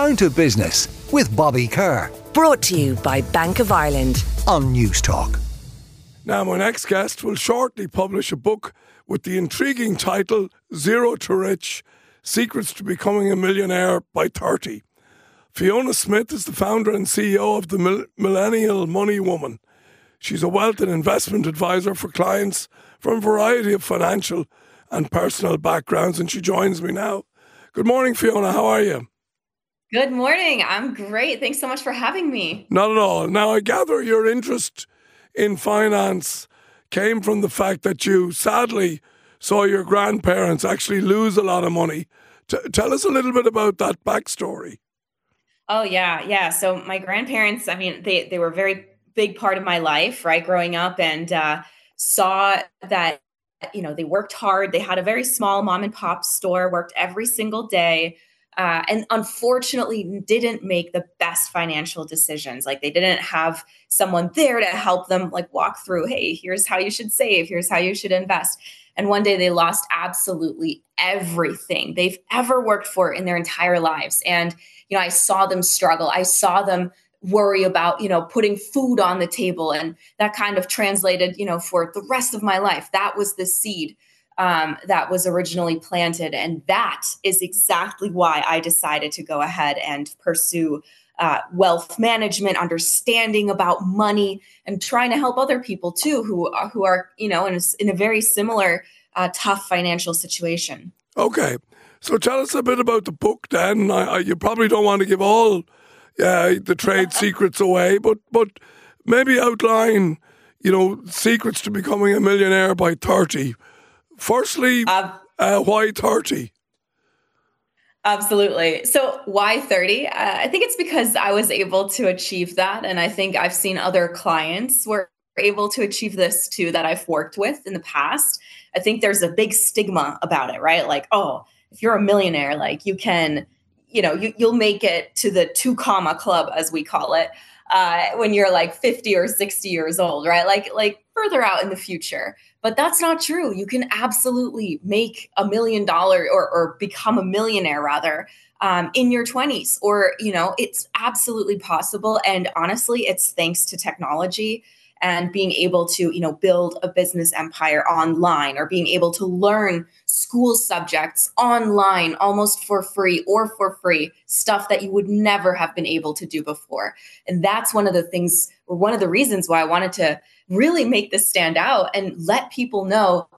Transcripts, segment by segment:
Down to Business with Bobby Kerr. Brought to you by Bank of Ireland on Newstalk. Now, my next guest will shortly publish a book with the intriguing title Zero to Rich Secrets to Becoming a Millionaire by 30. Fiona Smith is the founder and CEO of the Millennial Money Woman. She's a wealth and investment advisor for clients from a variety of financial and personal backgrounds, and she joins me now. Good morning, Fiona. How are you? Good morning. I'm great. Thanks so much for having me. Not at all. Now, I gather your interest in finance came from the fact that you sadly saw your grandparents actually lose a lot of money. T- tell us a little bit about that backstory. Oh yeah, yeah. So my grandparents, I mean, they they were a very big part of my life, right, growing up, and uh, saw that you know they worked hard. They had a very small mom and pop store, worked every single day uh, and unfortunately didn't make the best financial decisions. Like they didn't have someone there to help them like walk through hey here's how you should save. Here's how you should invest. And one day they lost absolutely everything they've ever worked for in their entire lives. And you know i saw them struggle. I saw them worry about you know putting food on the table and that kind of translated you know for the rest of my life. That was the seed um, that was originally planted. And that is exactly why I decided to go ahead and pursue uh, wealth management, understanding about money, and trying to help other people too who are, uh, who are you know in a, in a very similar uh, tough financial situation. Okay, so tell us a bit about the book. Then I, I, you probably don't want to give all uh, the trade secrets away, but but maybe outline you know secrets to becoming a millionaire by thirty. Firstly, uh, uh, why 30? Absolutely. So, why 30? Uh, I think it's because I was able to achieve that. And I think I've seen other clients were able to achieve this too that I've worked with in the past. I think there's a big stigma about it, right? Like, oh, if you're a millionaire, like you can, you know, you, you'll make it to the two comma club, as we call it, uh, when you're like 50 or 60 years old, right? Like, like further out in the future. But that's not true. You can absolutely make a million dollar or, or become a millionaire rather um, in your 20s or you know it's absolutely possible and honestly it's thanks to technology and being able to you know build a business empire online or being able to learn school subjects online almost for free or for free stuff that you would never have been able to do before. And that's one of the things or one of the reasons why i wanted to really make this stand out and let people know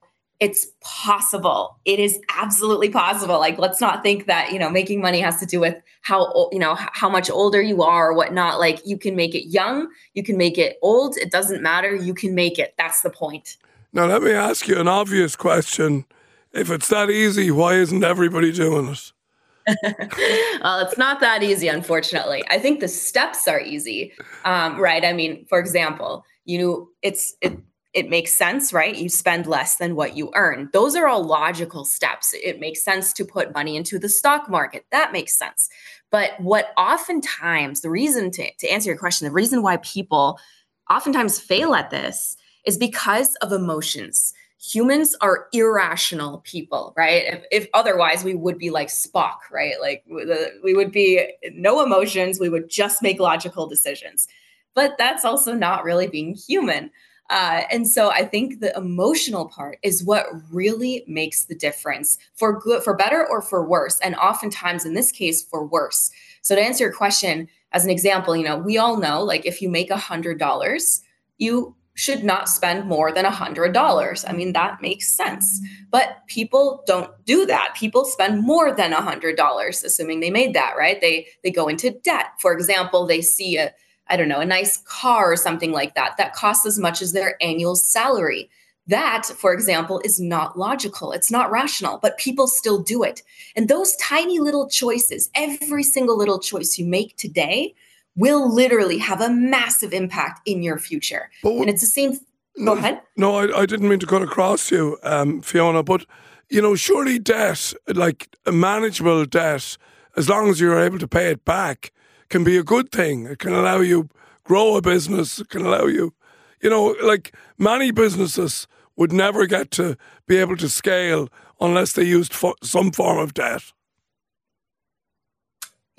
it's possible. It is absolutely possible. Like, let's not think that, you know, making money has to do with how, you know, how much older you are or whatnot. Like, you can make it young, you can make it old. It doesn't matter. You can make it. That's the point. Now, let me ask you an obvious question. If it's that easy, why isn't everybody doing it? well, it's not that easy, unfortunately. I think the steps are easy, um, right? I mean, for example, you know, it's it it makes sense, right? You spend less than what you earn. Those are all logical steps. It makes sense to put money into the stock market. That makes sense. But what oftentimes, the reason to, to answer your question, the reason why people oftentimes fail at this is because of emotions. Humans are irrational people, right? If, if otherwise, we would be like Spock, right? Like we would be no emotions, we would just make logical decisions but that's also not really being human. Uh, and so I think the emotional part is what really makes the difference for good, for better or for worse. And oftentimes in this case, for worse. So to answer your question, as an example, you know, we all know like if you make a hundred dollars, you should not spend more than a hundred dollars. I mean, that makes sense. But people don't do that. People spend more than a hundred dollars, assuming they made that, right? They they go into debt. For example, they see a I don't know, a nice car or something like that, that costs as much as their annual salary. That, for example, is not logical. It's not rational, but people still do it. And those tiny little choices, every single little choice you make today, will literally have a massive impact in your future. But, and it's the same. No, go ahead. No, I, I, didn't mean to cut across you, um, Fiona, but you know, surely debt, like a manageable debt, as long as you're able to pay it back, can be a good thing. It can allow you grow a business. It can allow you, you know, like many businesses would never get to be able to scale unless they used fo- some form of debt.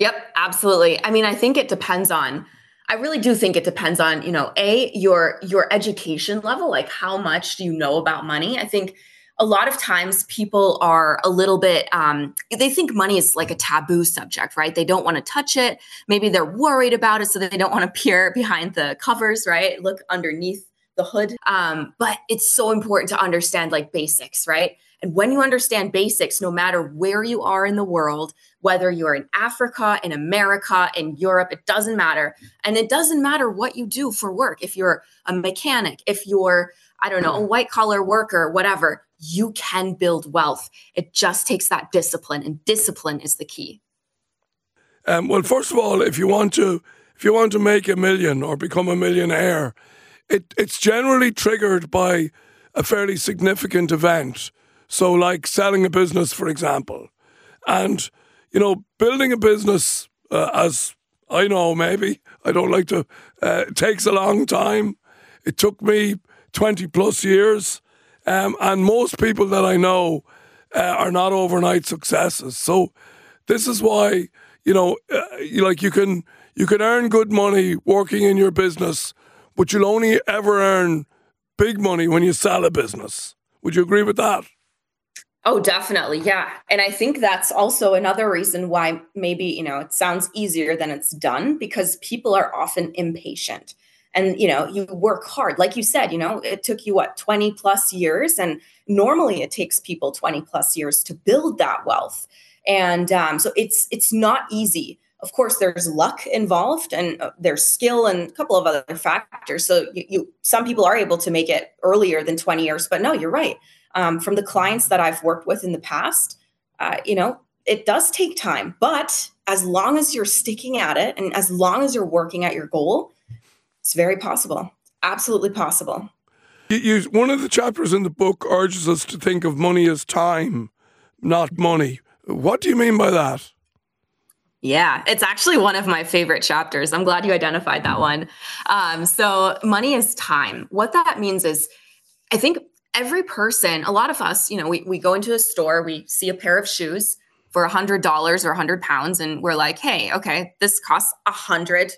Yep, absolutely. I mean, I think it depends on I really do think it depends on, you know, a your your education level, like how much do you know about money? I think a lot of times people are a little bit um, they think money is like a taboo subject right? They don't want to touch it. Maybe they're worried about it so they don't want to peer behind the covers right? Look underneath the hood. Um, but it's so important to understand like basics right and when you understand basics no matter where you are in the world whether you're in africa in america in europe it doesn't matter and it doesn't matter what you do for work if you're a mechanic if you're I don't know, a white collar worker, whatever, you can build wealth. It just takes that discipline, and discipline is the key. Um, well, first of all, if you want to if you want to make a million or become a millionaire, it, it's generally triggered by a fairly significant event. So, like selling a business, for example, and you know, building a business, uh, as I know, maybe I don't like to. Uh, takes a long time. It took me twenty plus years. Um, and most people that I know uh, are not overnight successes. So this is why you know, uh, like you can you can earn good money working in your business, but you'll only ever earn big money when you sell a business. Would you agree with that? Oh, definitely. Yeah. And I think that's also another reason why maybe, you know, it sounds easier than it's done because people are often impatient and you know you work hard like you said you know it took you what 20 plus years and normally it takes people 20 plus years to build that wealth and um, so it's it's not easy of course there's luck involved and uh, there's skill and a couple of other factors so you, you, some people are able to make it earlier than 20 years but no you're right um, from the clients that i've worked with in the past uh, you know it does take time but as long as you're sticking at it and as long as you're working at your goal it's very possible. Absolutely possible. You, one of the chapters in the book urges us to think of money as time, not money. What do you mean by that? Yeah, it's actually one of my favorite chapters. I'm glad you identified that one. Um, so, money is time. What that means is, I think every person, a lot of us, you know, we, we go into a store, we see a pair of shoes for a $100 or a 100 pounds, and we're like, hey, okay, this costs a $100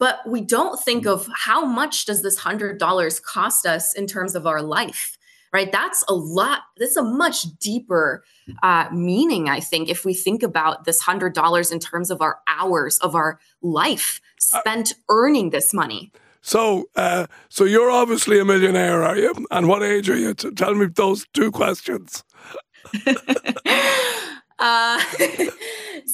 but we don't think of how much does this $100 cost us in terms of our life right? That's a lot that's a much deeper uh, meaning i think if we think about this $100 in terms of our hours of our life spent uh, earning this money. So uh, so you're obviously a millionaire are you? And what age are you? Tell me those two questions. Uh,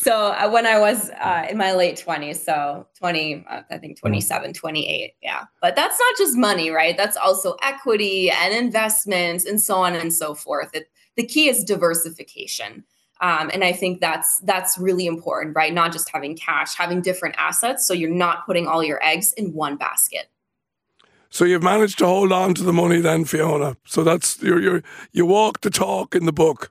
so uh, when I was uh, in my late 20s, so 20, uh, I think 27, 28. Yeah. But that's not just money, right? That's also equity and investments and so on and so forth. It, the key is diversification. Um, and I think that's that's really important, right? Not just having cash, having different assets, so you're not putting all your eggs in one basket. So you've managed to hold on to the money, then, Fiona. So that's you you you walk the talk in the book.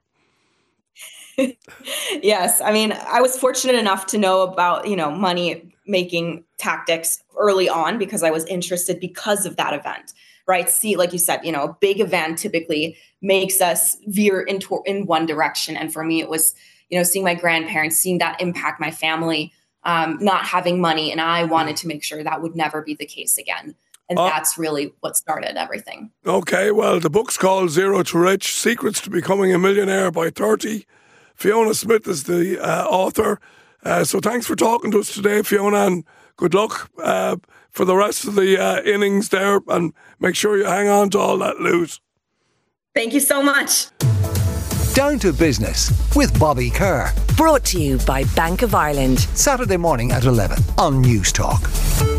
yes. I mean, I was fortunate enough to know about, you know, money making tactics early on because I was interested because of that event. Right. See, like you said, you know, a big event typically makes us veer into in one direction. And for me, it was, you know, seeing my grandparents, seeing that impact my family, um, not having money. And I wanted to make sure that would never be the case again. And uh, that's really what started everything. Okay. Well, the book's called Zero to Rich Secrets to Becoming a Millionaire by 30. Fiona Smith is the uh, author. Uh, so thanks for talking to us today, Fiona, and good luck uh, for the rest of the uh, innings there. And make sure you hang on to all that loot. Thank you so much. Down to Business with Bobby Kerr. Brought to you by Bank of Ireland. Saturday morning at 11 on Newstalk.